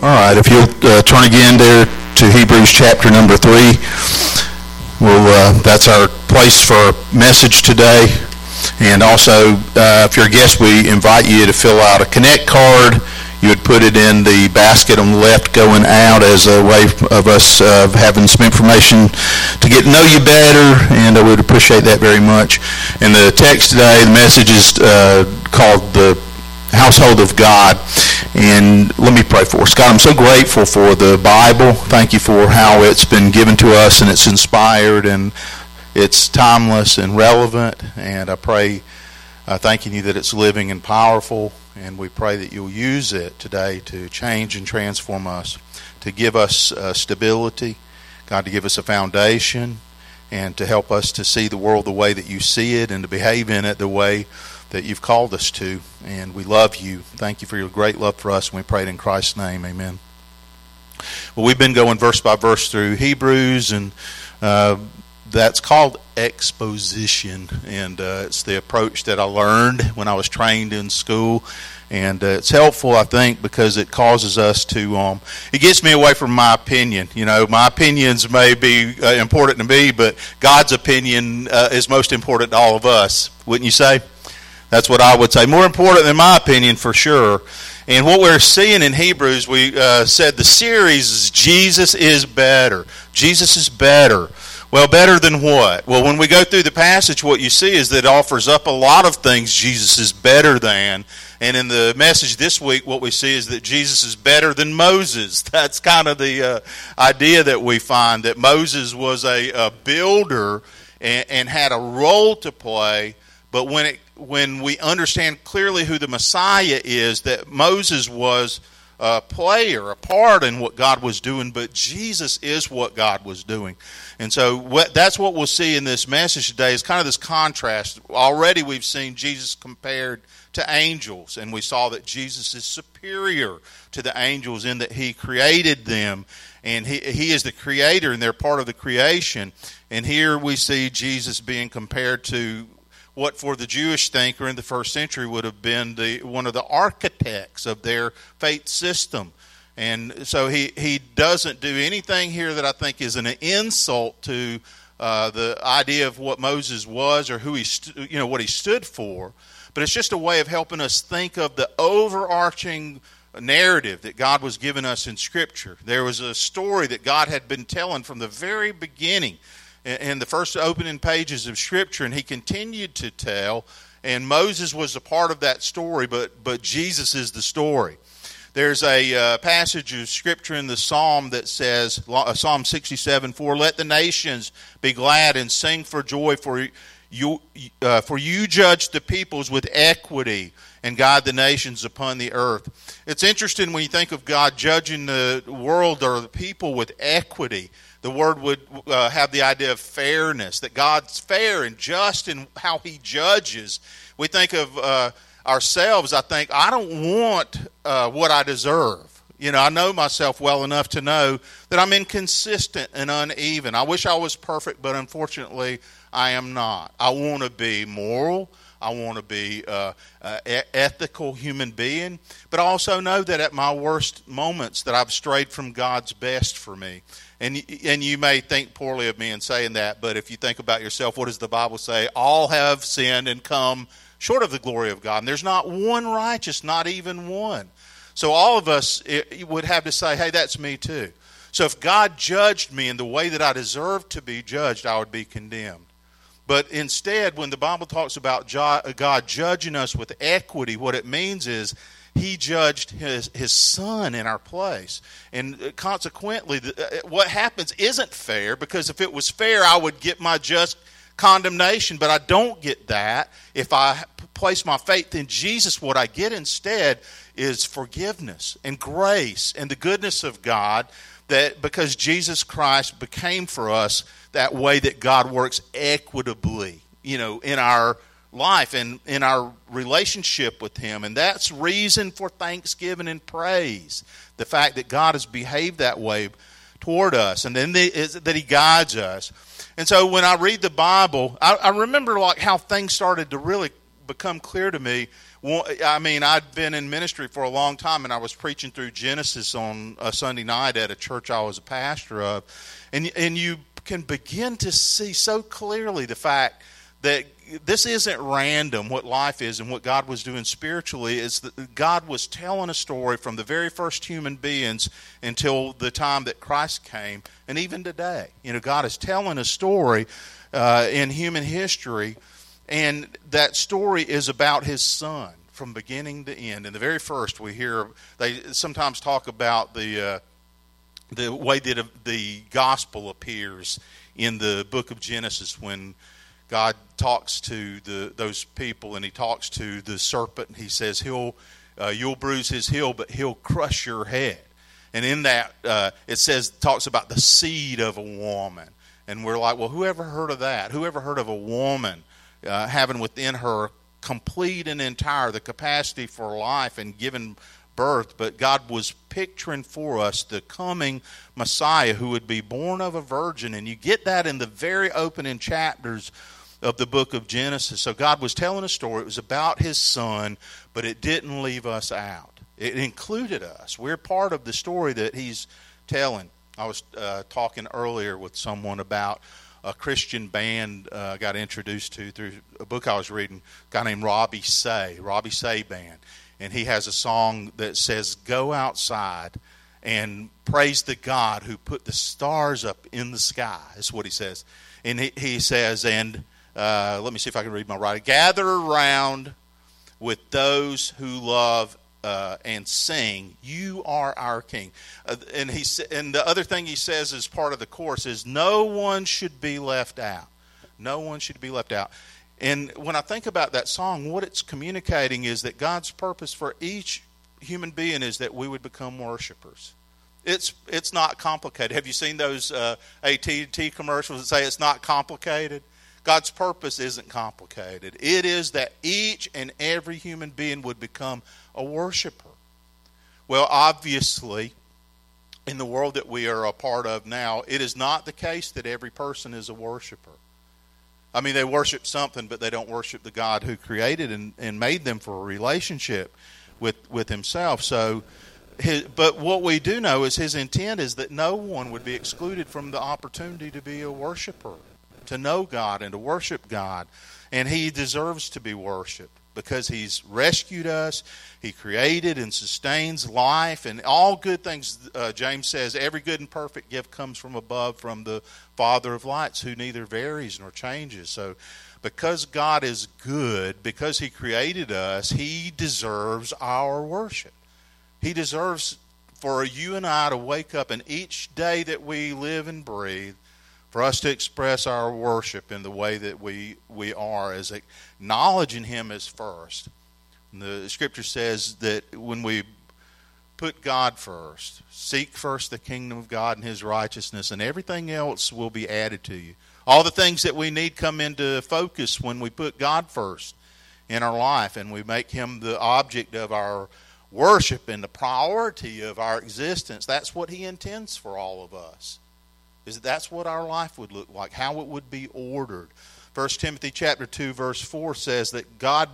All right, if you'll uh, turn again there to Hebrews chapter number three. Well, uh, that's our place for message today. And also, uh, if you're a guest, we invite you to fill out a Connect card. You would put it in the basket on the left going out as a way of us uh, having some information to get to know you better, and I would appreciate that very much. And the text today, the message is uh, called the household of God. And let me pray for us. God, I'm so grateful for the Bible. Thank you for how it's been given to us and it's inspired and it's timeless and relevant. And I pray, uh, thanking you that it's living and powerful. And we pray that you'll use it today to change and transform us, to give us uh, stability, God, to give us a foundation, and to help us to see the world the way that you see it and to behave in it the way that you've called us to. And we love you. Thank you for your great love for us. And we pray it in Christ's name. Amen. Well, we've been going verse by verse through Hebrews, and uh, that's called exposition. And uh, it's the approach that I learned when I was trained in school. And uh, it's helpful, I think, because it causes us to. Um, it gets me away from my opinion. You know, my opinions may be uh, important to me, but God's opinion uh, is most important to all of us. Wouldn't you say? That's what I would say. More important than my opinion, for sure. And what we're seeing in Hebrews, we uh, said the series is Jesus is better. Jesus is better. Well, better than what? Well, when we go through the passage, what you see is that it offers up a lot of things Jesus is better than. And in the message this week, what we see is that Jesus is better than Moses. That's kind of the uh, idea that we find that Moses was a, a builder and, and had a role to play, but when it when we understand clearly who the Messiah is, that Moses was a player, a part in what God was doing, but Jesus is what God was doing. And so what, that's what we'll see in this message today is kind of this contrast. Already we've seen Jesus compared to angels, and we saw that Jesus is superior to the angels in that he created them, and he, he is the creator, and they're part of the creation. And here we see Jesus being compared to what for the Jewish thinker in the first century would have been the one of the architects of their faith system. And so he, he doesn't do anything here that I think is an insult to uh, the idea of what Moses was or who he st- you know what he stood for, but it's just a way of helping us think of the overarching narrative that God was giving us in Scripture. There was a story that God had been telling from the very beginning in the first opening pages of Scripture, and he continued to tell. And Moses was a part of that story, but, but Jesus is the story. There's a uh, passage of Scripture in the Psalm that says, uh, Psalm 67 4, Let the nations be glad and sing for joy, for you, uh, for you judge the peoples with equity and guide the nations upon the earth. It's interesting when you think of God judging the world or the people with equity the word would uh, have the idea of fairness, that God's fair and just in how He judges. We think of uh, ourselves, I think, I don't want uh, what I deserve. You know, I know myself well enough to know that I'm inconsistent and uneven. I wish I was perfect, but unfortunately, I am not. I want to be moral. I want to be uh, an ethical human being, but I also know that at my worst moments that I've strayed from God's best for me. And, and you may think poorly of me in saying that, but if you think about yourself, what does the Bible say? All have sinned and come short of the glory of God. And there's not one righteous, not even one. So all of us would have to say, hey, that's me too. So if God judged me in the way that I deserved to be judged, I would be condemned. But instead, when the Bible talks about God judging us with equity, what it means is he judged his, his son in our place. And uh, consequently, the, uh, what happens isn't fair because if it was fair, I would get my just condemnation, but I don't get that. If I place my faith in Jesus, what I get instead is forgiveness and grace and the goodness of God that because Jesus Christ became for us that way that God works equitably, you know, in our life and in our relationship with Him. And that's reason for thanksgiving and praise. The fact that God has behaved that way toward us and then the, that He guides us. And so when I read the Bible, I, I remember like how things started to really become clear to me I mean, I'd been in ministry for a long time, and I was preaching through Genesis on a Sunday night at a church I was a pastor of, and and you can begin to see so clearly the fact that this isn't random what life is and what God was doing spiritually. Is that God was telling a story from the very first human beings until the time that Christ came and even today. You know God is telling a story uh, in human history and that story is about his son from beginning to end. In the very first we hear they sometimes talk about the uh, the way that the gospel appears in the book of Genesis when God talks to the, those people and he talks to the serpent and he says he'll uh, you'll bruise his heel but he'll crush your head. And in that uh, it says talks about the seed of a woman. And we're like well whoever heard of that? Whoever heard of a woman uh, having within her complete and entire the capacity for life and giving birth but god was picturing for us the coming messiah who would be born of a virgin? And you get that in the very opening chapters of the book of Genesis. So God was telling a story. It was about his son, but it didn't leave us out. It included us. We're part of the story that he's telling. I was uh, talking earlier with someone about a Christian band uh, I got introduced to through a book I was reading, a guy named Robbie Seay, Robbie Seay Band. And he has a song that says, Go outside and praise the God who put the stars up in the sky, is what he says. And he, he says, and uh, let me see if I can read my writing. Gather around with those who love uh, and sing, "You are our King." Uh, and he and the other thing he says as part of the course is, "No one should be left out. No one should be left out." And when I think about that song, what it's communicating is that God's purpose for each human being is that we would become worshipers. It's it's not complicated. Have you seen those uh, AT&T commercials that say it's not complicated? God's purpose isn't complicated. It is that each and every human being would become a worshiper. Well, obviously, in the world that we are a part of now, it is not the case that every person is a worshiper. I mean, they worship something, but they don't worship the God who created and, and made them for a relationship with, with Himself. So, his, but what we do know is His intent is that no one would be excluded from the opportunity to be a worshiper to know God and to worship God. And He deserves to be worshiped because He's rescued us. He created and sustains life and all good things. Uh, James says, every good and perfect gift comes from above, from the Father of lights, who neither varies nor changes. So, because God is good, because He created us, He deserves our worship. He deserves for you and I to wake up and each day that we live and breathe for us to express our worship in the way that we, we are, as acknowledging Him as first. And the scripture says that when we put God first, seek first the kingdom of God and His righteousness, and everything else will be added to you. All the things that we need come into focus when we put God first in our life and we make Him the object of our worship and the priority of our existence. That's what He intends for all of us is that that's what our life would look like, how it would be ordered. 1 Timothy chapter 2 verse 4 says that God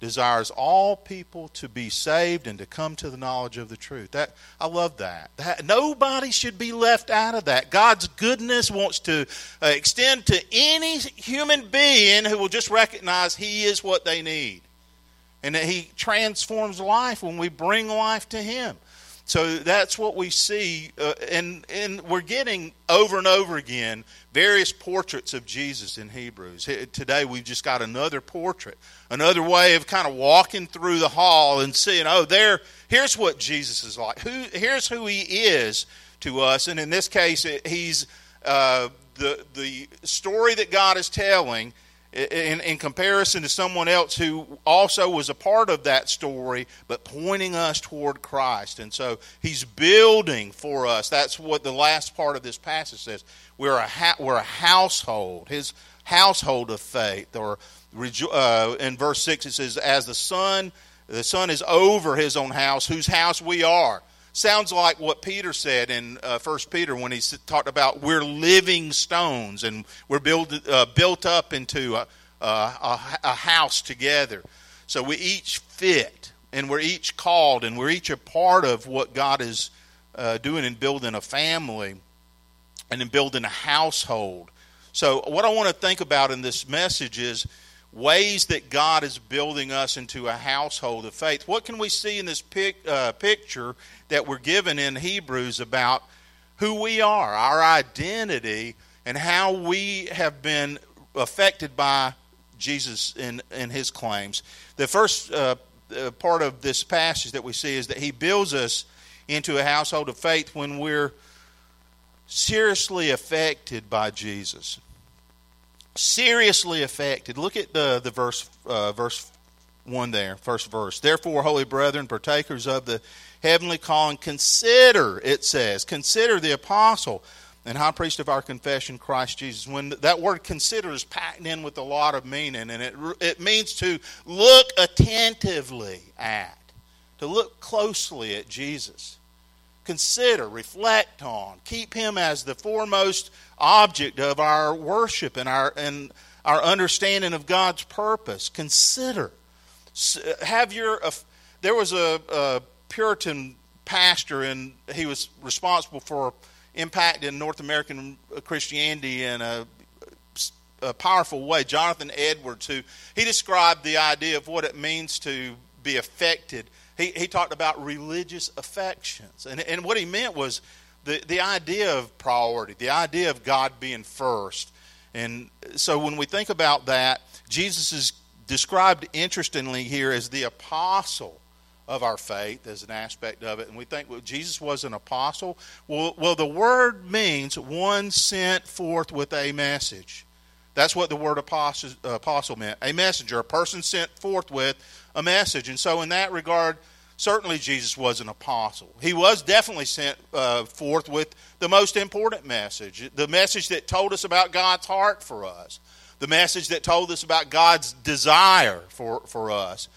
desires all people to be saved and to come to the knowledge of the truth. That I love that. that nobody should be left out of that. God's goodness wants to uh, extend to any human being who will just recognize he is what they need. And that he transforms life when we bring life to him. So that's what we see, uh, and, and we're getting over and over again various portraits of Jesus in Hebrews. Today we've just got another portrait, another way of kind of walking through the hall and seeing, oh, there, here's what Jesus is like. Who, here's who he is to us, and in this case, he's uh, the the story that God is telling in, in comparison to someone else who also was a part of that story, but pointing us toward Christ. And so he's building for us. That's what the last part of this passage says. We're a, ha- we're a household, his household of faith. Or uh, in verse 6, it says, As the Son, the Son is over his own house, whose house we are sounds like what Peter said in uh, 1 Peter when he talked about we're living stones and we're build, uh, built up into a, a, a, house together. So we each fit, and we're each called, and we're each a part of what God is uh, doing in building a family and in building a household. So, what I want to think about in this message is ways that God is building us into a household of faith. What can we see in this pic, uh, picture that we're given in Hebrews about who we are, our identity, and how we have been affected by Jesus in, in his claims? The first uh, uh part of this passage that we see is that he builds us into a household of faith when we're seriously affected by Jesus seriously affected. Look at the the verse uh, verse one there, first verse. Therefore, holy brethren, partakers of the heavenly calling, consider it says, consider the apostle and high priest of our confession, Christ Jesus. When that word "consider" is packed in with a lot of meaning, and it it means to look attentively at, to look closely at Jesus consider, reflect on, keep him as the foremost object of our worship and our and our understanding of God's purpose. Consider, have your. Uh, there was a, a Puritan pastor, and he was responsible for impact in North American Christianity in a, a powerful way. Jonathan Edwards, who he described the idea of what it means to be affected he, he talked about religious affections. And, and what he meant was the, the idea of priority, the idea of God being first. And so when we think about that, Jesus is described interestingly here as the apostle of our faith as an aspect of it. And we think well, Jesus was an apostle. Well, well, the word means one sent forth with a message. That's what the word apostle, apostle meant a messenger, a person sent forth with a message. And so, in that regard, certainly Jesus was an apostle. He was definitely sent uh, forth with the most important message the message that told us about God's heart for us, the message that told us about God's desire for, for us.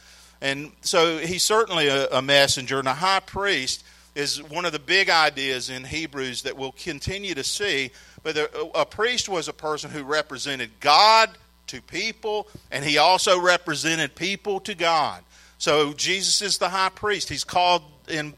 And so, he's certainly a, a messenger, and a high priest is one of the big ideas in Hebrews that we'll continue to see. But a, a priest was a person who represented God to people, and he also represented people to God. So Jesus is the high priest. He's called in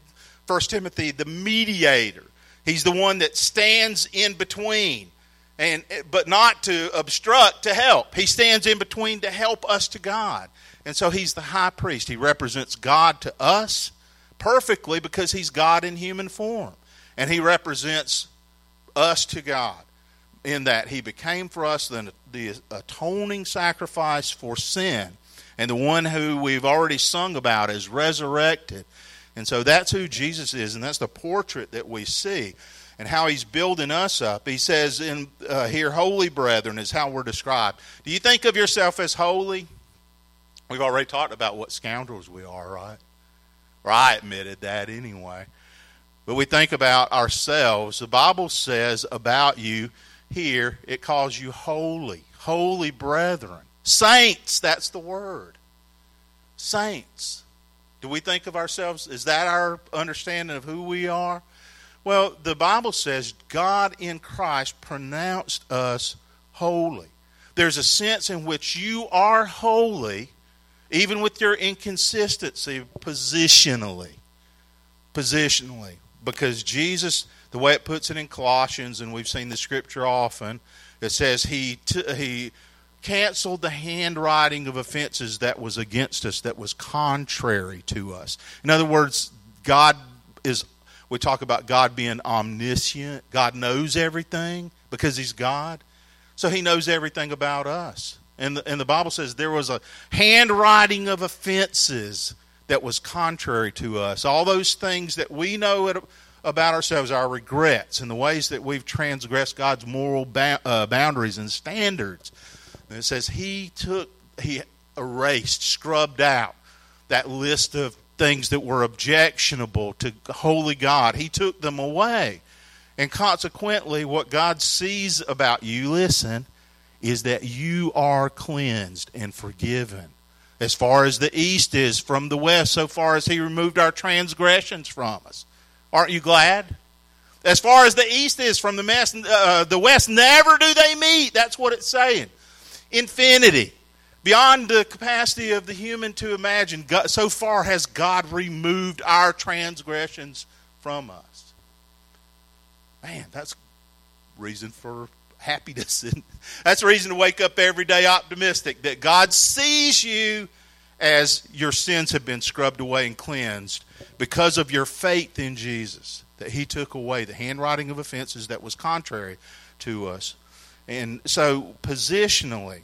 1 Timothy the mediator. He's the one that stands in between, and but not to obstruct, to help. He stands in between to help us to God. And so he's the high priest. He represents God to us perfectly because he's God in human form. And he represents us to God in that he became for us the, the atoning sacrifice for sin and the one who we've already sung about is resurrected. And so that's who Jesus is, and that's the portrait that we see and how he's building us up. He says in uh, here, holy brethren is how we're described. Do you think of yourself as holy? We've already talked about what scoundrels we are, right? Or I admitted that anyway. But we think about ourselves. The Bible says about you here, it calls you holy, holy brethren. Saints, that's the word. Saints. Do we think of ourselves? Is that our understanding of who we are? Well, the Bible says God in Christ pronounced us holy. There's a sense in which you are holy, even with your inconsistency positionally. Positionally. Because Jesus, the way it puts it in Colossians, and we've seen the scripture often, it says he, t- he canceled the handwriting of offenses that was against us, that was contrary to us. In other words, God is, we talk about God being omniscient. God knows everything because He's God. So He knows everything about us. And the, and the Bible says there was a handwriting of offenses that was contrary to us. All those things that we know about ourselves, our regrets, and the ways that we've transgressed God's moral ba- uh, boundaries and standards and it says he took, he erased, scrubbed out that list of things that were objectionable to holy God. He took them away. And consequently, what God sees about you, listen, is that you are cleansed and forgiven. As far as the east is from the west, so far as He removed our transgressions from us. Aren't you glad? As far as the east is from the, mess, uh, the west, never do they meet. That's what it's saying infinity. Beyond the capacity of the human to imagine, God, so far has God removed our transgressions from us. Man, that's reason for happiness. That's reason to wake up every day optimistic that God sees you as your sins have been scrubbed away and cleansed because of your faith in Jesus, that He took away the handwriting of offenses that was contrary to us. And so, positionally,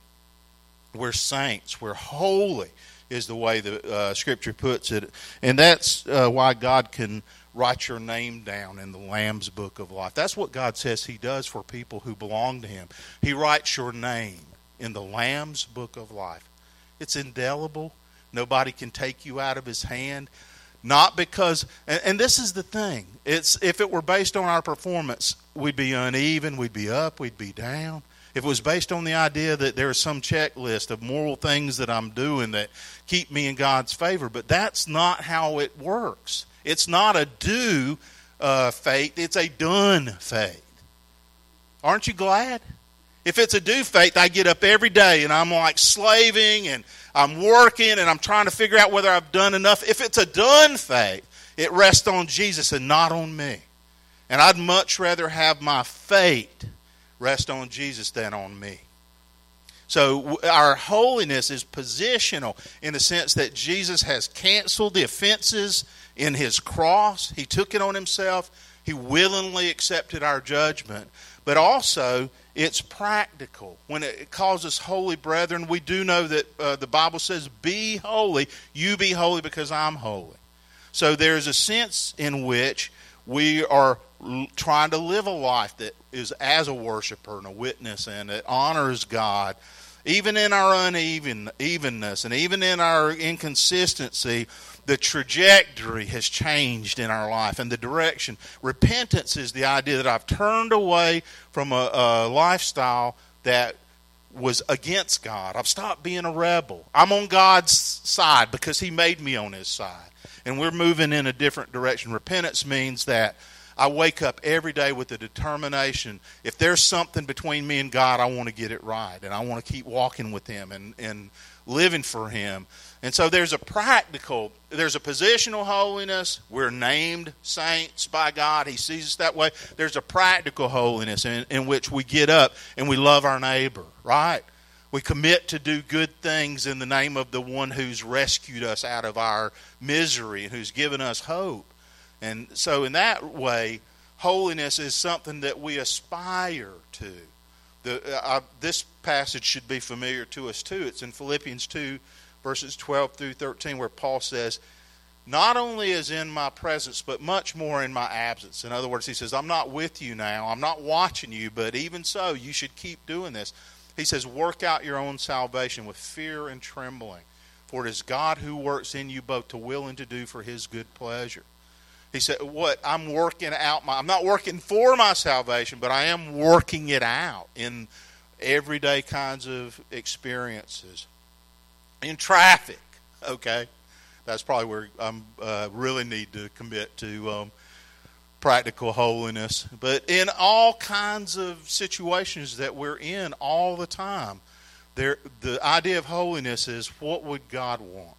we're saints, we're holy, is the way the uh, Scripture puts it. And that's uh, why God can write your name down in the Lamb's book of life. That's what God says He does for people who belong to Him. He writes your name in the Lamb's book of life. It's indelible. Nobody can take you out of His hand. Not because, and, and this is the thing. It's if it were based on our performance, we'd be uneven, we'd be up, we'd be down. If it was based on the idea that there is some checklist of moral things that I'm doing that keep me in God's favor, but that's not how it works. It's not a do uh, faith, it's a done faith. Aren't you glad? If it's a do faith, I get up every day and I'm like slaving and I'm working and I'm trying to figure out whether I've done enough. If it's a done faith, it rests on Jesus and not on me. And I'd much rather have my faith rest on Jesus than on me. So our holiness is positional in the sense that Jesus has canceled the offenses in his cross. He took it on himself. He willingly accepted our judgment. But also, it's practical. When it calls us holy brethren, we do know that uh, the Bible says, Be holy. You be holy because I'm holy. So there's a sense in which we are trying to live a life that is as a worshiper and a witness and it honors God even in our unevenness and even in our inconsistency, the trajectory has changed in our life and the direction. Repentance is the idea that I've turned away from a, a lifestyle that was against God. I've stopped being a rebel. I'm on God's side because He made me on His side. And we're moving in a different direction. Repentance means that I wake up every day with a determination. If there's something between me and God, I want to get it right. And I want to keep walking with Him and, and living for Him. And so there's a practical, there's a positional holiness. We're named saints by God. He sees us that way. There's a practical holiness in, in which we get up and we love our neighbor, right? We commit to do good things in the name of the one who's rescued us out of our misery and who's given us hope. And so, in that way, holiness is something that we aspire to. The, uh, this passage should be familiar to us too. It's in Philippians 2, verses 12 through 13, where Paul says, Not only is in my presence, but much more in my absence. In other words, he says, I'm not with you now, I'm not watching you, but even so, you should keep doing this. He says, Work out your own salvation with fear and trembling, for it is God who works in you both to will and to do for his good pleasure. He said, What? I'm working out my, I'm not working for my salvation, but I am working it out in everyday kinds of experiences. In traffic, okay? That's probably where I uh, really need to commit to um, practical holiness. But in all kinds of situations that we're in all the time, there, the idea of holiness is what would God want?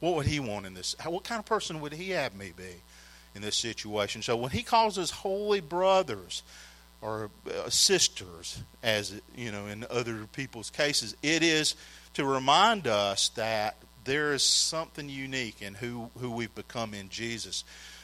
What would He want in this? What kind of person would He have me be? in this situation. So when he calls us holy brothers or uh, sisters, as you know in other people's cases, it is to remind us that there is something unique in who who we've become in Jesus.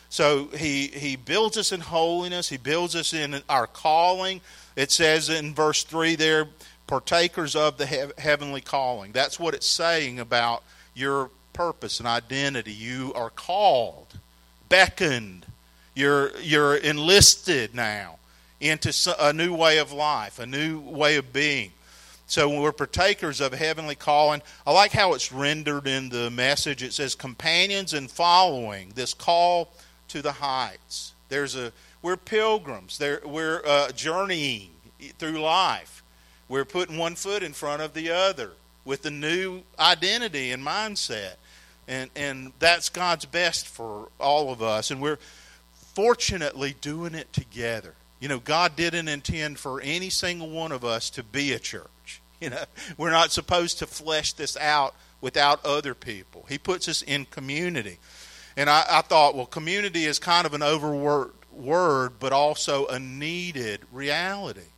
So he he builds us in holiness. He builds us in our calling. It says in verse three there, partakers of the he- heavenly calling. That's what it's saying about your purpose and identity. You are called beckoned. You're, you're enlisted now into a new way of life, a new way of being. So when we're partakers of a heavenly calling, I like how it's rendered in the message. It says companions in following this call to the heights. There's a we're pilgrims. There, we're uh, journeying through life. We're putting one foot in front of the other with a new identity and mindset. And, and that's God's best for all of us. And we're fortunately doing it together. You know, God didn't intend for any single one of us to be a church. You know, we're not supposed to flesh this out without other people. He puts us in community. And I, I thought, well, community is kind of an overworked word, but also a needed reality.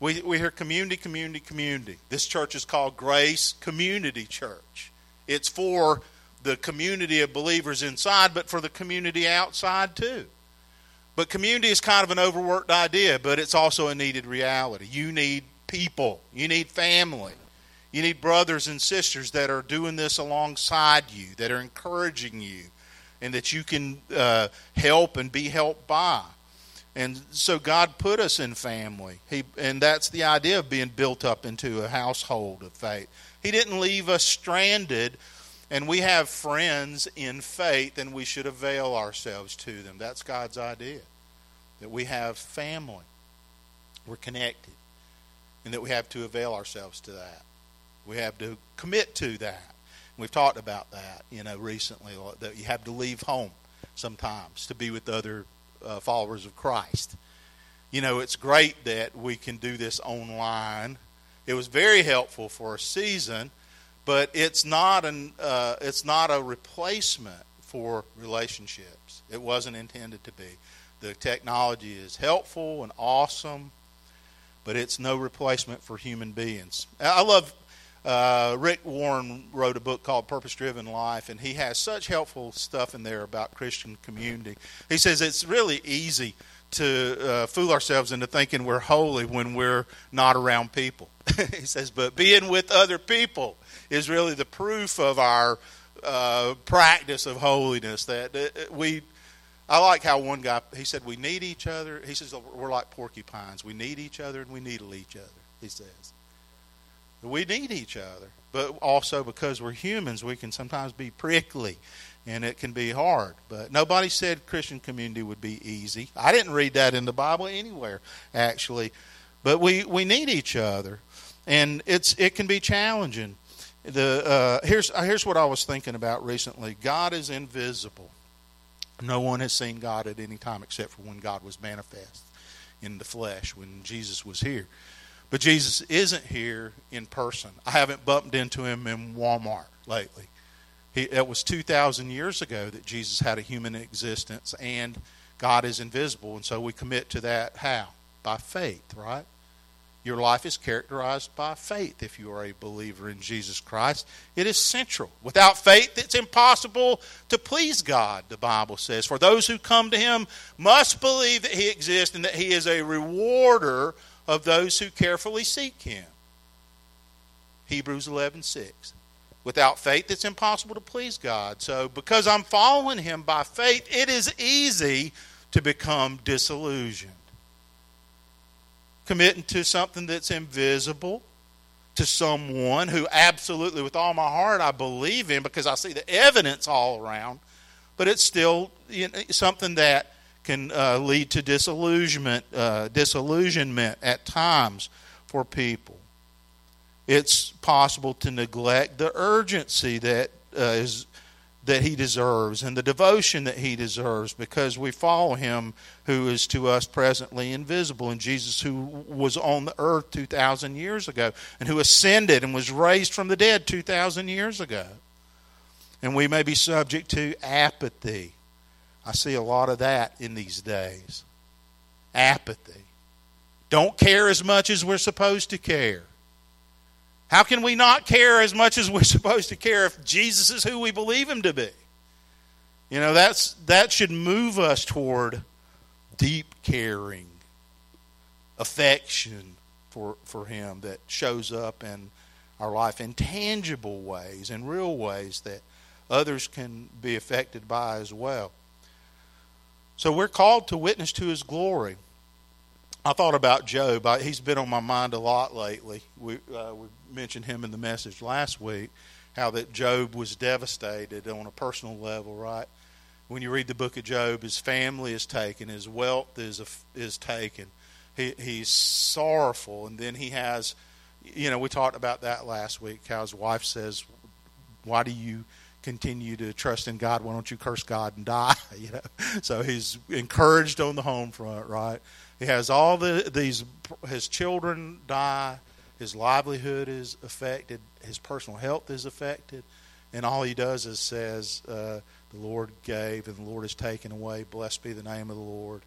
We, we hear community, community, community. This church is called Grace Community Church. It's for the community of believers inside, but for the community outside too. But community is kind of an overworked idea, but it's also a needed reality. You need people, you need family, you need brothers and sisters that are doing this alongside you, that are encouraging you, and that you can uh, help and be helped by. And so God put us in family. He, and that's the idea of being built up into a household of faith. He didn't leave us stranded, and we have friends in faith, and we should avail ourselves to them. That's God's idea. That we have family. We're connected. And that we have to avail ourselves to that. We have to commit to that. We've talked about that, you know, recently, that you have to leave home sometimes to be with other uh, followers of Christ. You know, it's great that we can do this online. It was very helpful for a season, but it's not an uh, it's not a replacement for relationships. It wasn't intended to be. The technology is helpful and awesome, but it's no replacement for human beings. I love uh, Rick Warren wrote a book called Purpose Driven Life, and he has such helpful stuff in there about Christian community. He says it's really easy to uh, fool ourselves into thinking we're holy when we're not around people. he says, but being with other people is really the proof of our uh, practice of holiness. That uh, we, I like how one guy he said we need each other. He says we're like porcupines. We need each other and we needle each other. He says. We need each other. But also because we're humans, we can sometimes be prickly and it can be hard. But nobody said Christian community would be easy. I didn't read that in the Bible anywhere, actually. But we, we need each other. And it's it can be challenging. The uh, here's here's what I was thinking about recently. God is invisible. No one has seen God at any time except for when God was manifest in the flesh, when Jesus was here. But Jesus isn't here in person. I haven't bumped into him in Walmart lately. He, it was 2,000 years ago that Jesus had a human existence, and God is invisible. And so we commit to that how? By faith, right? Your life is characterized by faith if you are a believer in Jesus Christ. It is central. Without faith, it's impossible to please God, the Bible says. For those who come to Him must believe that He exists and that He is a rewarder of those who carefully seek him. Hebrews 11:6. Without faith it's impossible to please God. So because I'm following him by faith, it is easy to become disillusioned. Committing to something that's invisible, to someone who absolutely with all my heart I believe in because I see the evidence all around, but it's still you know, something that can uh, lead to disillusionment, uh, disillusionment at times for people. It's possible to neglect the urgency that uh, is that he deserves and the devotion that he deserves because we follow him who is to us presently invisible and Jesus who was on the earth 2000 years ago and who ascended and was raised from the dead 2000 years ago. And we may be subject to apathy I see a lot of that in these days. Apathy. Don't care as much as we're supposed to care. How can we not care as much as we're supposed to care if Jesus is who we believe him to be? You know, that's that should move us toward deep caring, affection for for him that shows up in our life in tangible ways, in real ways that others can be affected by as well. So we're called to witness to his glory. I thought about Job. I, he's been on my mind a lot lately. We, uh, we mentioned him in the message last week, how that Job was devastated on a personal level, right? When you read the book of Job, his family is taken, his wealth is, is taken. He, he's sorrowful, and then he has, you know, we talked about that last week, how his wife says, Why do you continue to trust in God. Why don't you curse God and die? You know, so he's encouraged on the home front, right? He has all the these his children die, his livelihood is affected, his personal health is affected, and all he does is says, uh, "The Lord gave, and the Lord has taken away. Blessed be the name of the Lord."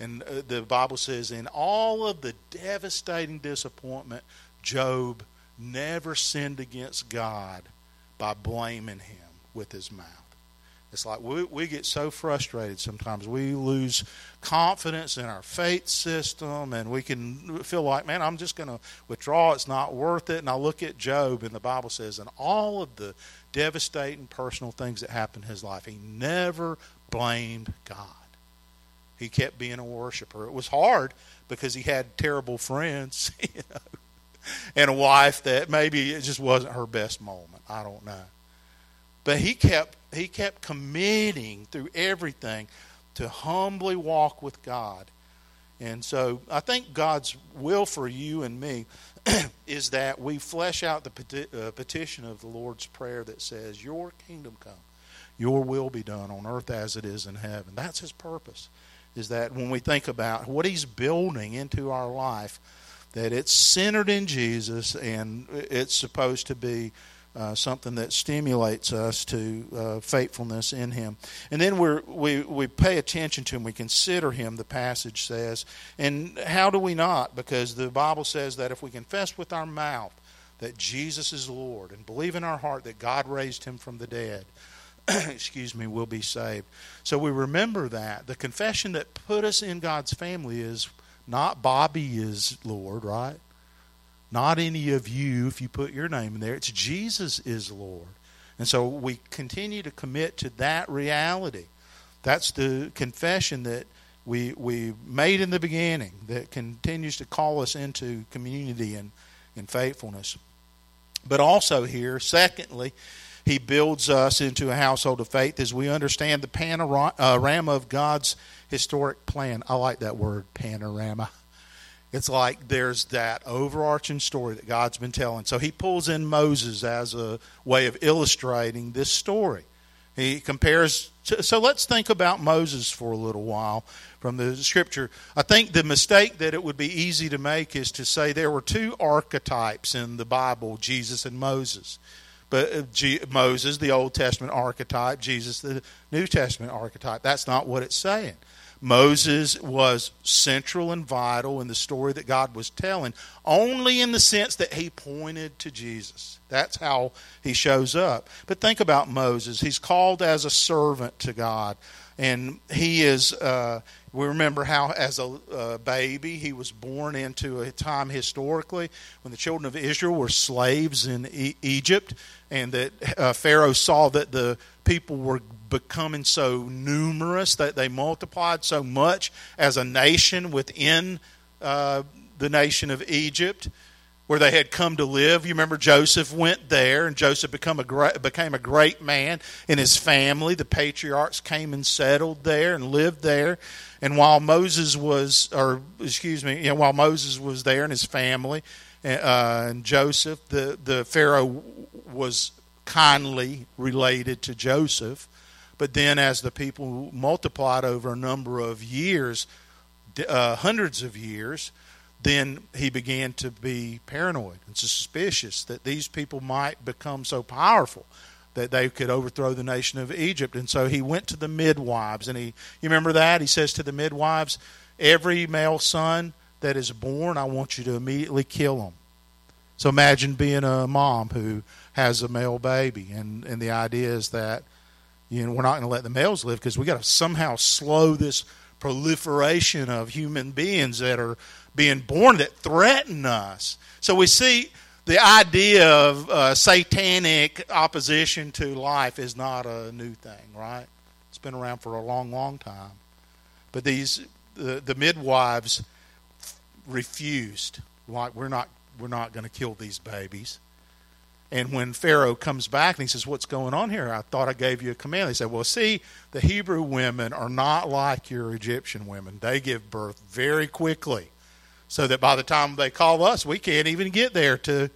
And uh, the Bible says, in all of the devastating disappointment, Job never sinned against God by blaming Him with his mouth. It's like we, we get so frustrated sometimes. We lose confidence in our faith system, and we can feel like, man, I'm just going to withdraw. It's not worth it. And I look at Job, and the Bible says, and all of the devastating personal things that happened in his life, he never blamed God. He kept being a worshiper. It was hard because he had terrible friends, you know, and a wife that maybe it just wasn't her best moment. I don't know. But he kept he kept committing through everything to humbly walk with God. And so I think God's will for you and me is that we flesh out the peti- uh, petition of the Lord's Prayer that says, Your kingdom come, your will be done on earth as it is in heaven. That's his purpose, is that when we think about what he's building into our life, that it's centered in Jesus and it's supposed to be uh, something that stimulates us to uh, faithfulness in Him. And then we we, we pay attention to Him, we consider Him, the passage says. And how do we not? Because the Bible says that if we confess with our mouth that Jesus is Lord and believe in our heart that God raised Him from the dead, excuse me, we'll be saved. So we remember that. The confession that put us in God's family is not Bobby is Lord, right? Not any of you, if you put your name in there. It's Jesus is Lord. And so we continue to commit to that reality. That's the confession that we, we made in the beginning that continues to call us into community and, and faithfulness. But also, here, secondly, he builds us into a household of faith as we understand the panorama uh, of God's historic plan. I like that word, panorama. It's like there's that overarching story that God's been telling. So he pulls in Moses as a way of illustrating this story. He compares. To, so let's think about Moses for a little while from the scripture. I think the mistake that it would be easy to make is to say there were two archetypes in the Bible Jesus and Moses. But uh, Moses, the Old Testament archetype, Jesus, the New Testament archetype. That's not what it's saying. Moses was central and vital in the story that God was telling, only in the sense that he pointed to Jesus. That's how he shows up. But think about Moses. He's called as a servant to God. And he is, uh, we remember how as a uh, baby he was born into a time historically when the children of Israel were slaves in e- Egypt, and that uh, Pharaoh saw that the people were becoming so numerous that they multiplied so much as a nation within uh, the nation of Egypt where they had come to live. You remember Joseph went there, and Joseph become a great, became a great man in his family. The patriarchs came and settled there and lived there. And while Moses was, or excuse me, you know, while Moses was there and his family, uh, and Joseph, the the Pharaoh was kindly related to Joseph. But then, as the people multiplied over a number of years, uh, hundreds of years, then he began to be paranoid and suspicious that these people might become so powerful that they could overthrow the nation of Egypt. And so he went to the midwives, and he, you remember that? He says to the midwives, Every male son that is born, I want you to immediately kill him. So imagine being a mom who has a male baby, and, and the idea is that you know, we're not going to let the males live because we got to somehow slow this proliferation of human beings that are being born that threaten us. So we see the idea of uh, satanic opposition to life is not a new thing, right? It's been around for a long, long time. But these the, the midwives refused. Like we're not we're not going to kill these babies. And when Pharaoh comes back and he says, What's going on here? I thought I gave you a command. They said, Well, see, the Hebrew women are not like your Egyptian women. They give birth very quickly. So that by the time they call us, we can't even get there to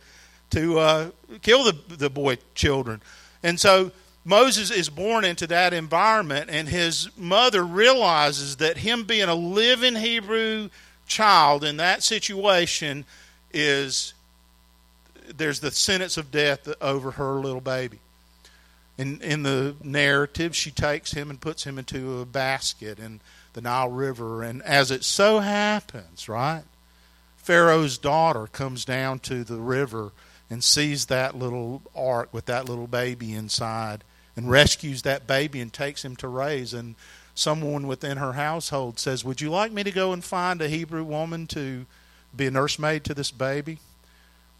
to uh, kill the, the boy children. And so Moses is born into that environment, and his mother realizes that him being a living Hebrew child in that situation is there's the sentence of death over her little baby. In in the narrative, she takes him and puts him into a basket in the Nile River, and as it so happens, right, Pharaoh's daughter comes down to the river and sees that little ark with that little baby inside, and rescues that baby and takes him to raise. And someone within her household says, "Would you like me to go and find a Hebrew woman to be a nursemaid to this baby?"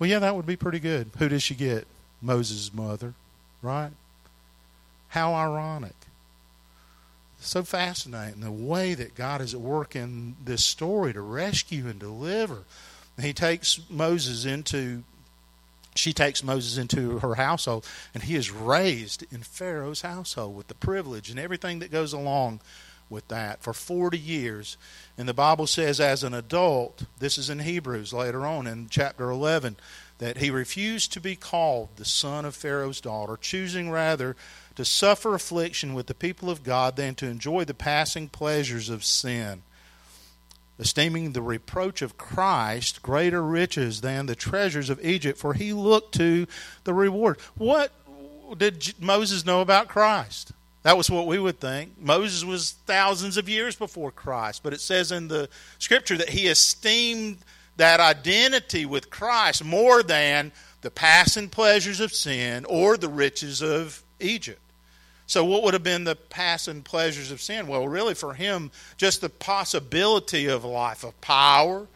Well, yeah, that would be pretty good. Who does she get? Moses' mother, right? How ironic. So fascinating the way that God is at work in this story to rescue and deliver. He takes Moses into she takes Moses into her household, and he is raised in Pharaoh's household with the privilege and everything that goes along with that for 40 years. And the Bible says, as an adult, this is in Hebrews later on in chapter 11, that he refused to be called the son of Pharaoh's daughter, choosing rather to suffer affliction with the people of God than to enjoy the passing pleasures of sin esteeming the reproach of Christ greater riches than the treasures of Egypt, for he looked to the reward. What did Moses know about Christ? That was what we would think. Moses was thousands of years before Christ, but it says in the scripture that he esteemed that identity with Christ more than the passing pleasures of sin or the riches of Egypt. So, what would have been the passing pleasures of sin? Well, really, for him, just the possibility of life of power,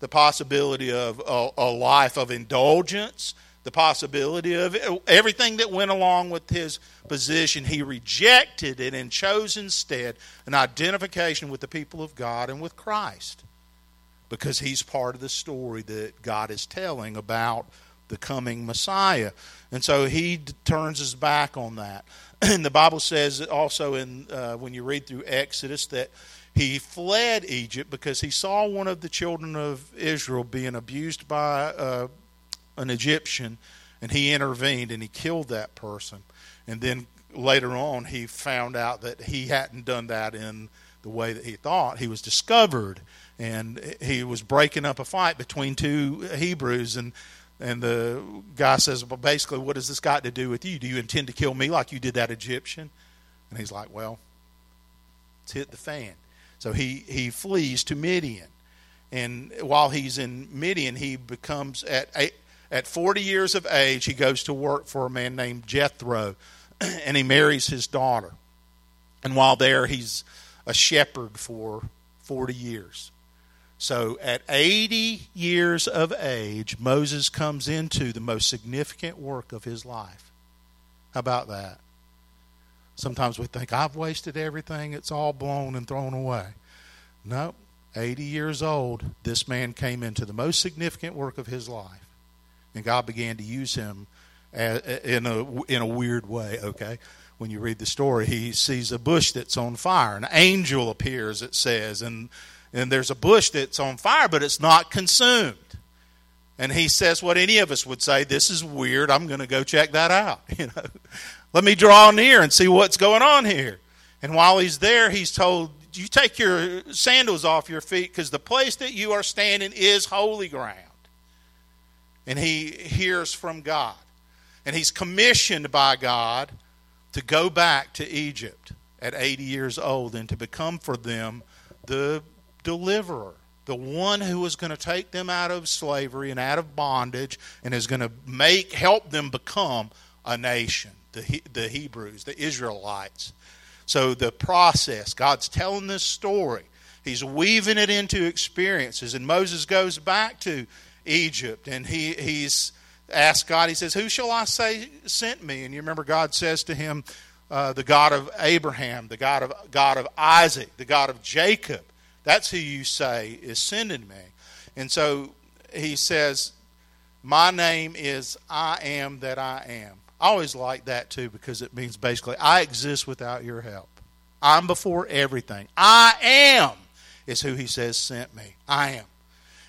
the possibility of a, a life of indulgence, the possibility of everything that went along with his position. He rejected it and chose instead an identification with the people of God and with Christ because he's part of the story that God is telling about the coming Messiah. And so he turns his back on that. And the Bible says also in uh, when you read through Exodus that he fled Egypt because he saw one of the children of Israel being abused by uh, an Egyptian, and he intervened and he killed that person. And then later on, he found out that he hadn't done that in the way that he thought. He was discovered, and he was breaking up a fight between two Hebrews, and and the guy says, Well, basically, what has this got to do with you? Do you intend to kill me like you did that Egyptian? And he's like, Well, it's hit the fan. So he, he flees to Midian. And while he's in Midian, he becomes, at, at 40 years of age, he goes to work for a man named Jethro, and he marries his daughter. And while there, he's a shepherd for 40 years. So at 80 years of age, Moses comes into the most significant work of his life. How about that? Sometimes we think, I've wasted everything, it's all blown and thrown away. No, 80 years old, this man came into the most significant work of his life. And God began to use him in a, in a weird way, okay? When you read the story, he sees a bush that's on fire. An angel appears, it says, and and there's a bush that's on fire, but it's not consumed. And he says what any of us would say, this is weird. I'm going to go check that out. You know, let me draw near and see what's going on here. And while he's there, he's told, you take your sandals off your feet because the place that you are standing is holy ground. And he hears from God. And he's commissioned by God to go back to Egypt at 80 years old and to become for them the deliverer, the one who is going to take them out of slavery and out of bondage and is going to make help them become a nation, the the Hebrews, the Israelites. So the process, God's telling this story. He's weaving it into experiences and Moses goes back to Egypt and he he's asked God, he says, Who shall I say sent me? And you remember God says to him, uh, the God of Abraham, the God of God of Isaac, the God of Jacob. That's who you say is sending me. And so he says, My name is I am that I am. I always like that too because it means basically, I exist without your help. I'm before everything. I am is who he says sent me. I am.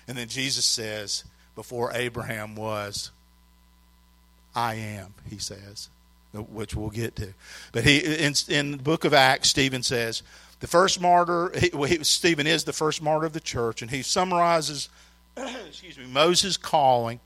And then Jesus says, Before Abraham was, I am, he says, which we'll get to. But he in, in the book of Acts, Stephen says, the first martyr, he, Stephen is the first martyr of the church, and he summarizes excuse me, Moses' calling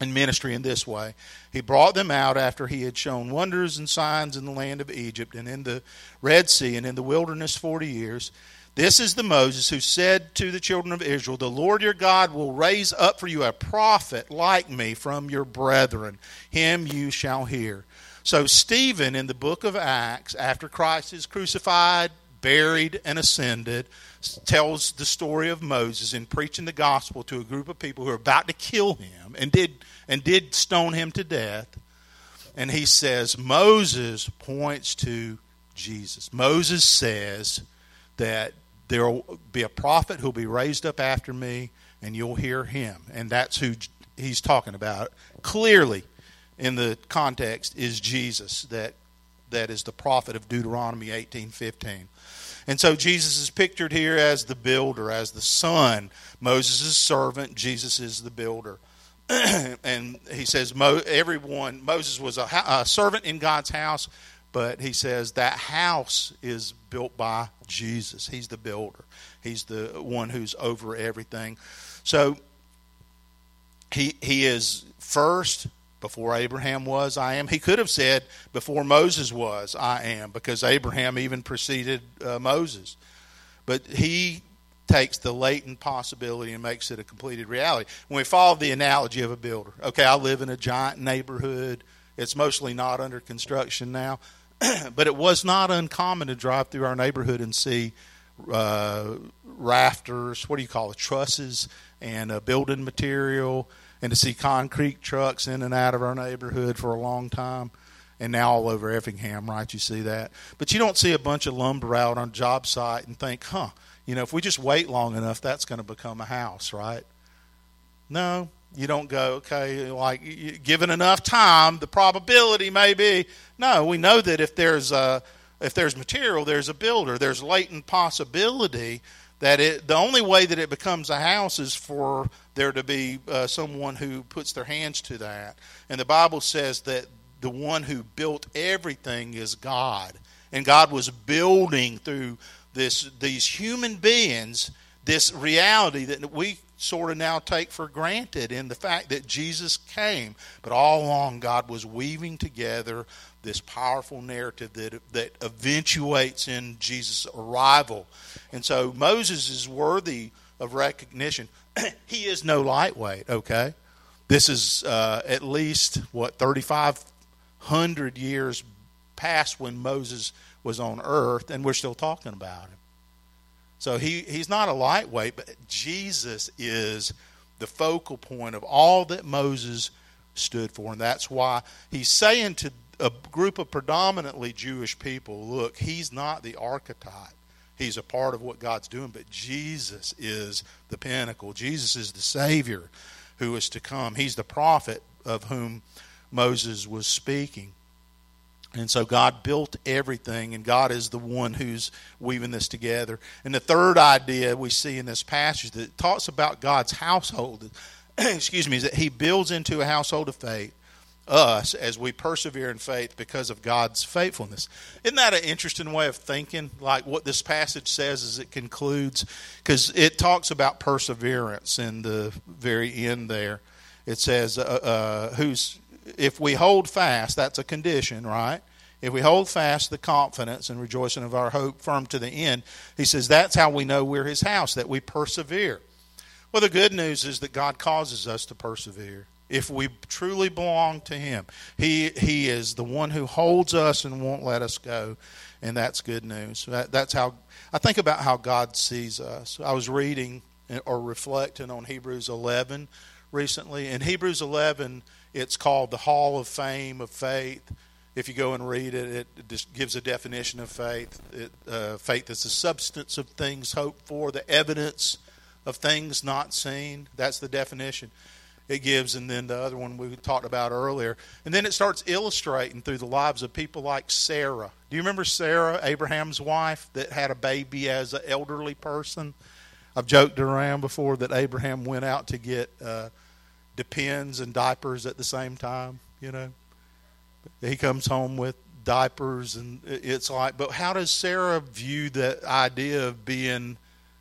and ministry in this way. He brought them out after he had shown wonders and signs in the land of Egypt and in the Red Sea and in the wilderness 40 years. This is the Moses who said to the children of Israel, The Lord your God will raise up for you a prophet like me from your brethren. Him you shall hear. So, Stephen in the book of Acts, after Christ is crucified, buried, and ascended, tells the story of Moses in preaching the gospel to a group of people who are about to kill him and did and did stone him to death. And he says Moses points to Jesus. Moses says that there will be a prophet who'll be raised up after me and you'll hear him. And that's who he's talking about. Clearly in the context is Jesus that that is the prophet of Deuteronomy 18:15. And so Jesus is pictured here as the builder, as the son. Moses' servant, Jesus is the builder. and he says, Mo, everyone, Moses was a, a servant in God's house, but he says that house is built by Jesus. He's the builder, he's the one who's over everything. So he, he is first before Abraham was, I am. He could have said, before Moses was, I am, because Abraham even preceded uh, Moses. But he takes the latent possibility and makes it a completed reality. When we follow the analogy of a builder, okay, I live in a giant neighborhood. It's mostly not under construction now, but it was not uncommon to drive through our neighborhood and see uh, rafters, what do you call it, trusses, and uh, building material and to see concrete trucks in and out of our neighborhood for a long time. And now all over Effingham, right? You see that. But you don't see a bunch of lumber out on a job site and think, huh, you know, if we just wait long enough, that's going to become a house, right? No, you don't go, okay, like given enough time, the probability may be. No, we know that if there's a if there's material, there's a builder. There's latent possibility that it the only way that it becomes a house is for there to be uh, someone who puts their hands to that and the bible says that the one who built everything is god and god was building through this these human beings this reality that we sort of now take for granted in the fact that jesus came but all along god was weaving together this powerful narrative that that eventuates in Jesus' arrival. And so Moses is worthy of recognition. he is no lightweight, okay? This is uh, at least, what, 3,500 years past when Moses was on earth, and we're still talking about him. So he, he's not a lightweight, but Jesus is the focal point of all that Moses stood for. And that's why he's saying to a group of predominantly Jewish people, look, he's not the archetype. He's a part of what God's doing, but Jesus is the pinnacle. Jesus is the Savior who is to come. He's the prophet of whom Moses was speaking. And so God built everything, and God is the one who's weaving this together. And the third idea we see in this passage that talks about God's household, excuse me, is that He builds into a household of faith us as we persevere in faith because of God's faithfulness. Isn't that an interesting way of thinking? Like what this passage says as it concludes, because it talks about perseverance in the very end there. It says, uh, uh, "Who's if we hold fast, that's a condition, right? If we hold fast the confidence and rejoicing of our hope firm to the end, he says that's how we know we're his house, that we persevere. Well, the good news is that God causes us to persevere if we truly belong to him. He he is the one who holds us and won't let us go, and that's good news. That, that's how I think about how God sees us. I was reading or reflecting on Hebrews 11 recently. In Hebrews 11, it's called the Hall of Fame of Faith. If you go and read it, it just gives a definition of faith. It, uh, faith is the substance of things hoped for, the evidence of things not seen. That's the definition it gives, and then the other one we talked about earlier. And then it starts illustrating through the lives of people like Sarah. Do you remember Sarah, Abraham's wife, that had a baby as an elderly person? I've joked around before that Abraham went out to get uh, depends and diapers at the same time, you know. He comes home with diapers, and it's like, but how does Sarah view the idea of being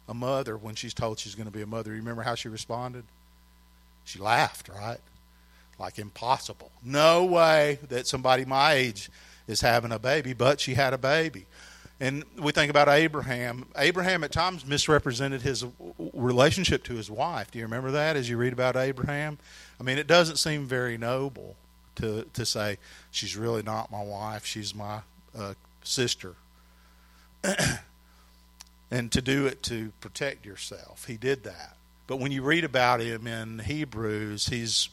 a mother when she's told she's going to be a mother. You remember how she responded? She laughed, right? Like impossible. No way that somebody my age is having a baby, but she had a baby. And we think about Abraham. Abraham at times misrepresented his relationship to his wife. Do you remember that as you read about Abraham? I mean, it doesn't seem very noble to to say she's really not my wife; she's my uh, sister. and to do it to protect yourself, he did that. But when you read about him in Hebrews, he's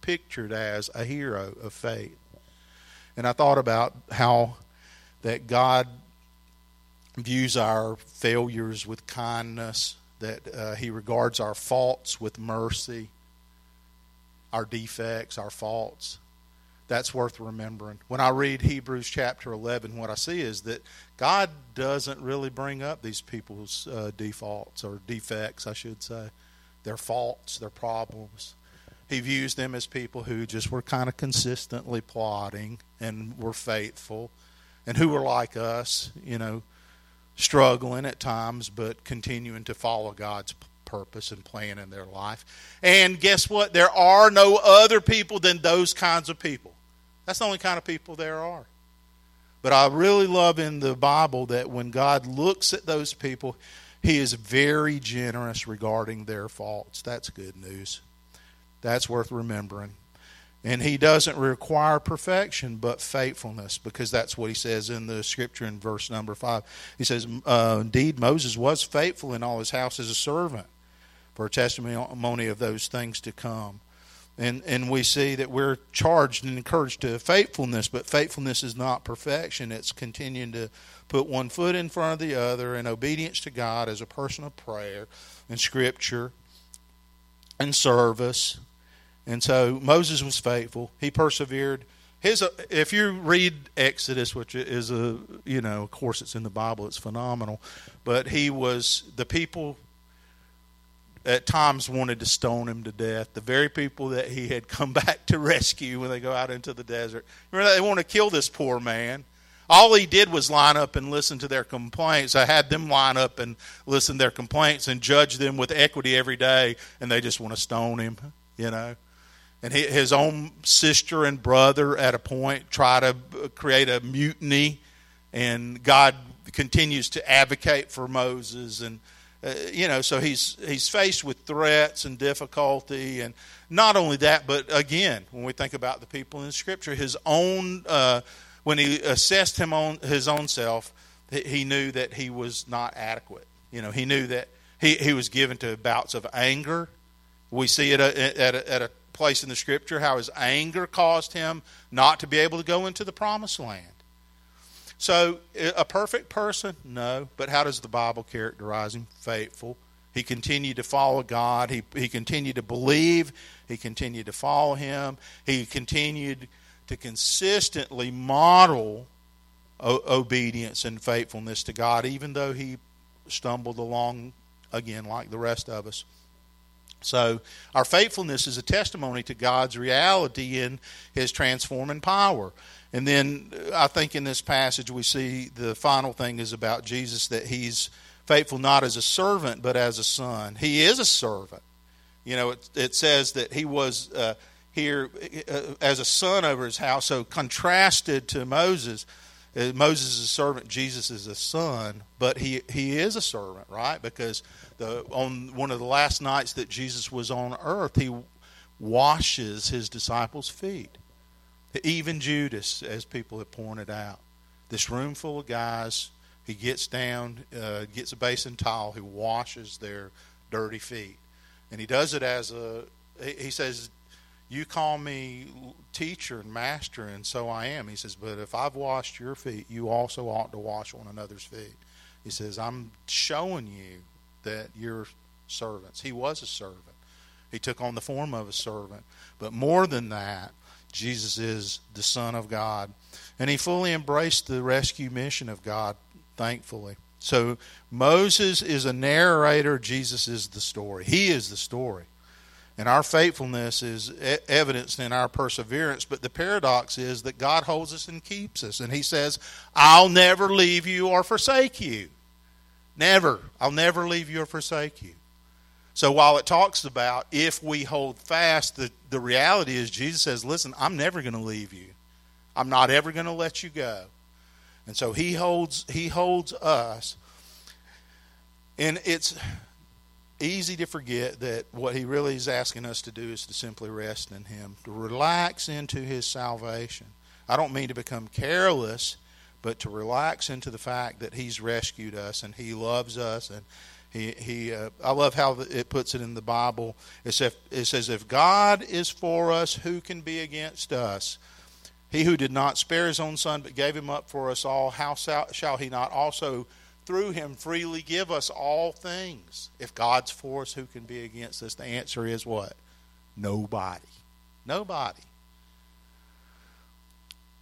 pictured as a hero of faith. And I thought about how that God views our failures with kindness, that uh, He regards our faults with mercy, our defects, our faults. That's worth remembering. When I read Hebrews chapter 11, what I see is that God doesn't really bring up these people's uh, defaults or defects, I should say, their faults, their problems. He views them as people who just were kind of consistently plotting and were faithful and who were like us, you know, struggling at times, but continuing to follow God's purpose and plan in their life. And guess what? There are no other people than those kinds of people. That's the only kind of people there are. But I really love in the Bible that when God looks at those people, He is very generous regarding their faults. That's good news. That's worth remembering. And he doesn't require perfection, but faithfulness, because that's what he says in the scripture in verse number five. He says, uh, Indeed, Moses was faithful in all his house as a servant for a testimony of those things to come. And, and we see that we're charged and encouraged to faithfulness, but faithfulness is not perfection. It's continuing to put one foot in front of the other in obedience to God as a person of prayer and scripture and service and so Moses was faithful. He persevered. His, uh, if you read Exodus, which is a, you know, of course it's in the Bible, it's phenomenal. But he was, the people at times wanted to stone him to death. The very people that he had come back to rescue when they go out into the desert. Remember, they want to kill this poor man. All he did was line up and listen to their complaints. I had them line up and listen to their complaints and judge them with equity every day, and they just want to stone him, you know and his own sister and brother at a point try to create a mutiny. And god continues to advocate for moses. And uh, you know so he's he's faced with threats and difficulty. And not only that but again when we think about the people in scripture his own uh, when he assessed him on his own self he knew that he was not adequate. You know he knew that he, he was given to bouts of anger. We see it at a, at a place in the scripture how his anger caused him not to be able to go into the promised land. So, a perfect person? No. But how does the Bible characterize him? Faithful. He continued to follow God. He, he continued to believe. He continued to follow Him. He continued to consistently model o- obedience and faithfulness to God, even though he stumbled along again like the rest of us. So, our faithfulness is a testimony to God's reality in His transforming power. And then uh, I think in this passage we see the final thing is about Jesus that He's faithful not as a servant but as a son. He is a servant. You know, it, it says that He was uh, here uh, as a son over His house, so contrasted to Moses. Uh, Moses is a servant, Jesus is a son, but he, he is a servant, right? Because the, on one of the last nights that Jesus was on earth, he washes his disciples' feet. Even Judas, as people have pointed out. This room full of guys, he gets down, uh, gets a basin towel, he washes their dirty feet. And he does it as a, he says, You call me teacher and master, and so I am. He says, But if I've washed your feet, you also ought to wash one another's feet. He says, I'm showing you that you're servants. He was a servant. He took on the form of a servant. But more than that, Jesus is the Son of God. And he fully embraced the rescue mission of God, thankfully. So Moses is a narrator, Jesus is the story. He is the story. And our faithfulness is evidenced in our perseverance. But the paradox is that God holds us and keeps us. And He says, I'll never leave you or forsake you. Never. I'll never leave you or forsake you. So while it talks about if we hold fast, the, the reality is Jesus says, listen, I'm never going to leave you. I'm not ever going to let you go. And so he holds he holds us. And it's easy to forget that what he really is asking us to do is to simply rest in him, to relax into his salvation. I don't mean to become careless, but to relax into the fact that he's rescued us and he loves us and he, he uh, I love how it puts it in the Bible. It says, it says, If God is for us, who can be against us? He who did not spare his own son, but gave him up for us all, how shall he not also through him freely give us all things? If God's for us, who can be against us? The answer is what? Nobody. Nobody.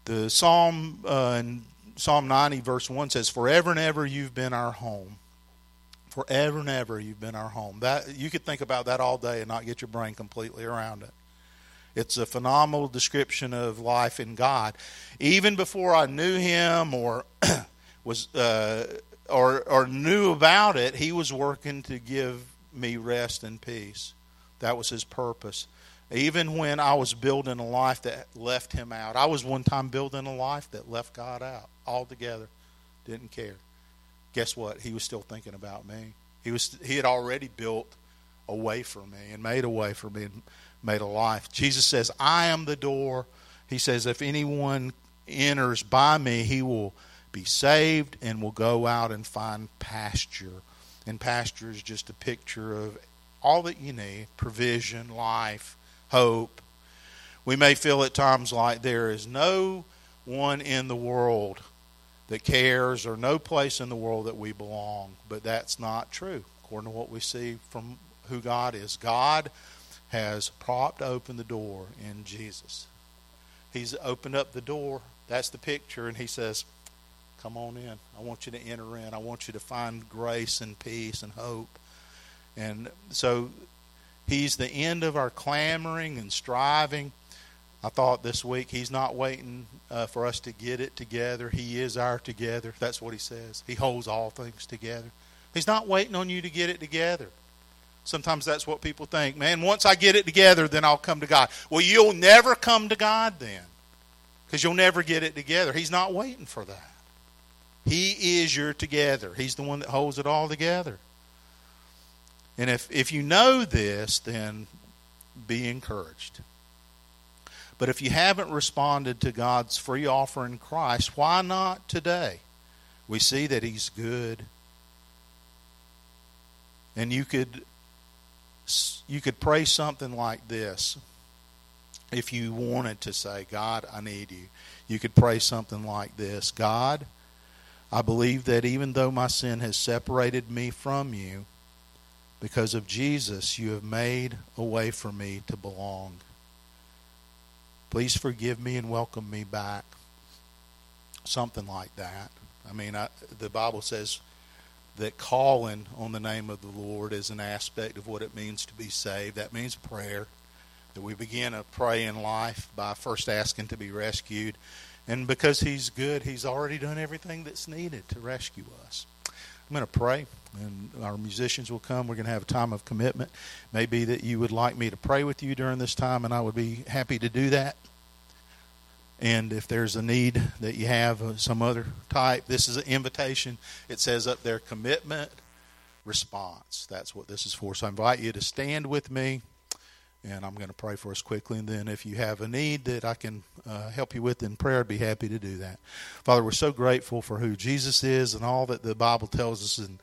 The Psalm uh, in Psalm 90, verse 1 says, Forever and ever you've been our home. Forever and ever you've been our home. That you could think about that all day and not get your brain completely around it. It's a phenomenal description of life in God. Even before I knew Him or was uh, or or knew about it, He was working to give me rest and peace. That was His purpose. Even when I was building a life that left Him out, I was one time building a life that left God out altogether. Didn't care. Guess what? He was still thinking about me. He was. He had already built a way for me and made a way for me and made a life. Jesus says, I am the door. He says, if anyone enters by me, he will be saved and will go out and find pasture. And pasture is just a picture of all that you need provision, life, hope. We may feel at times like there is no one in the world that cares or no place in the world that we belong, but that's not true according to what we see from who God is. God has propped open the door in Jesus. He's opened up the door. That's the picture, and he says, Come on in. I want you to enter in. I want you to find grace and peace and hope. And so he's the end of our clamoring and striving. I thought this week he's not waiting uh, for us to get it together. He is our together. That's what he says. He holds all things together. He's not waiting on you to get it together. Sometimes that's what people think. Man, once I get it together, then I'll come to God. Well, you'll never come to God then because you'll never get it together. He's not waiting for that. He is your together, He's the one that holds it all together. And if, if you know this, then be encouraged. But if you haven't responded to God's free offer in Christ, why not today? We see that He's good. And you could you could pray something like this. If you wanted to say, God, I need you, you could pray something like this God, I believe that even though my sin has separated me from you, because of Jesus, you have made a way for me to belong. Please forgive me and welcome me back. Something like that. I mean, I, the Bible says, that calling on the name of the Lord is an aspect of what it means to be saved. That means prayer. That we begin a pray in life by first asking to be rescued. And because He's good, He's already done everything that's needed to rescue us. I'm going to pray, and our musicians will come. We're going to have a time of commitment. Maybe that you would like me to pray with you during this time, and I would be happy to do that. And if there's a need that you have, uh, some other type, this is an invitation. It says up there, commitment, response. That's what this is for. So I invite you to stand with me, and I'm going to pray for us quickly. And then if you have a need that I can uh, help you with in prayer, I'd be happy to do that. Father, we're so grateful for who Jesus is and all that the Bible tells us in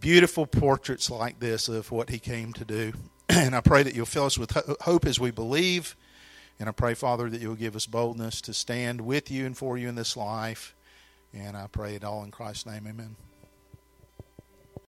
beautiful portraits like this of what he came to do. and I pray that you'll fill us with hope as we believe and I pray, Father, that you'll give us boldness to stand with you and for you in this life. And I pray it all in Christ's name. Amen.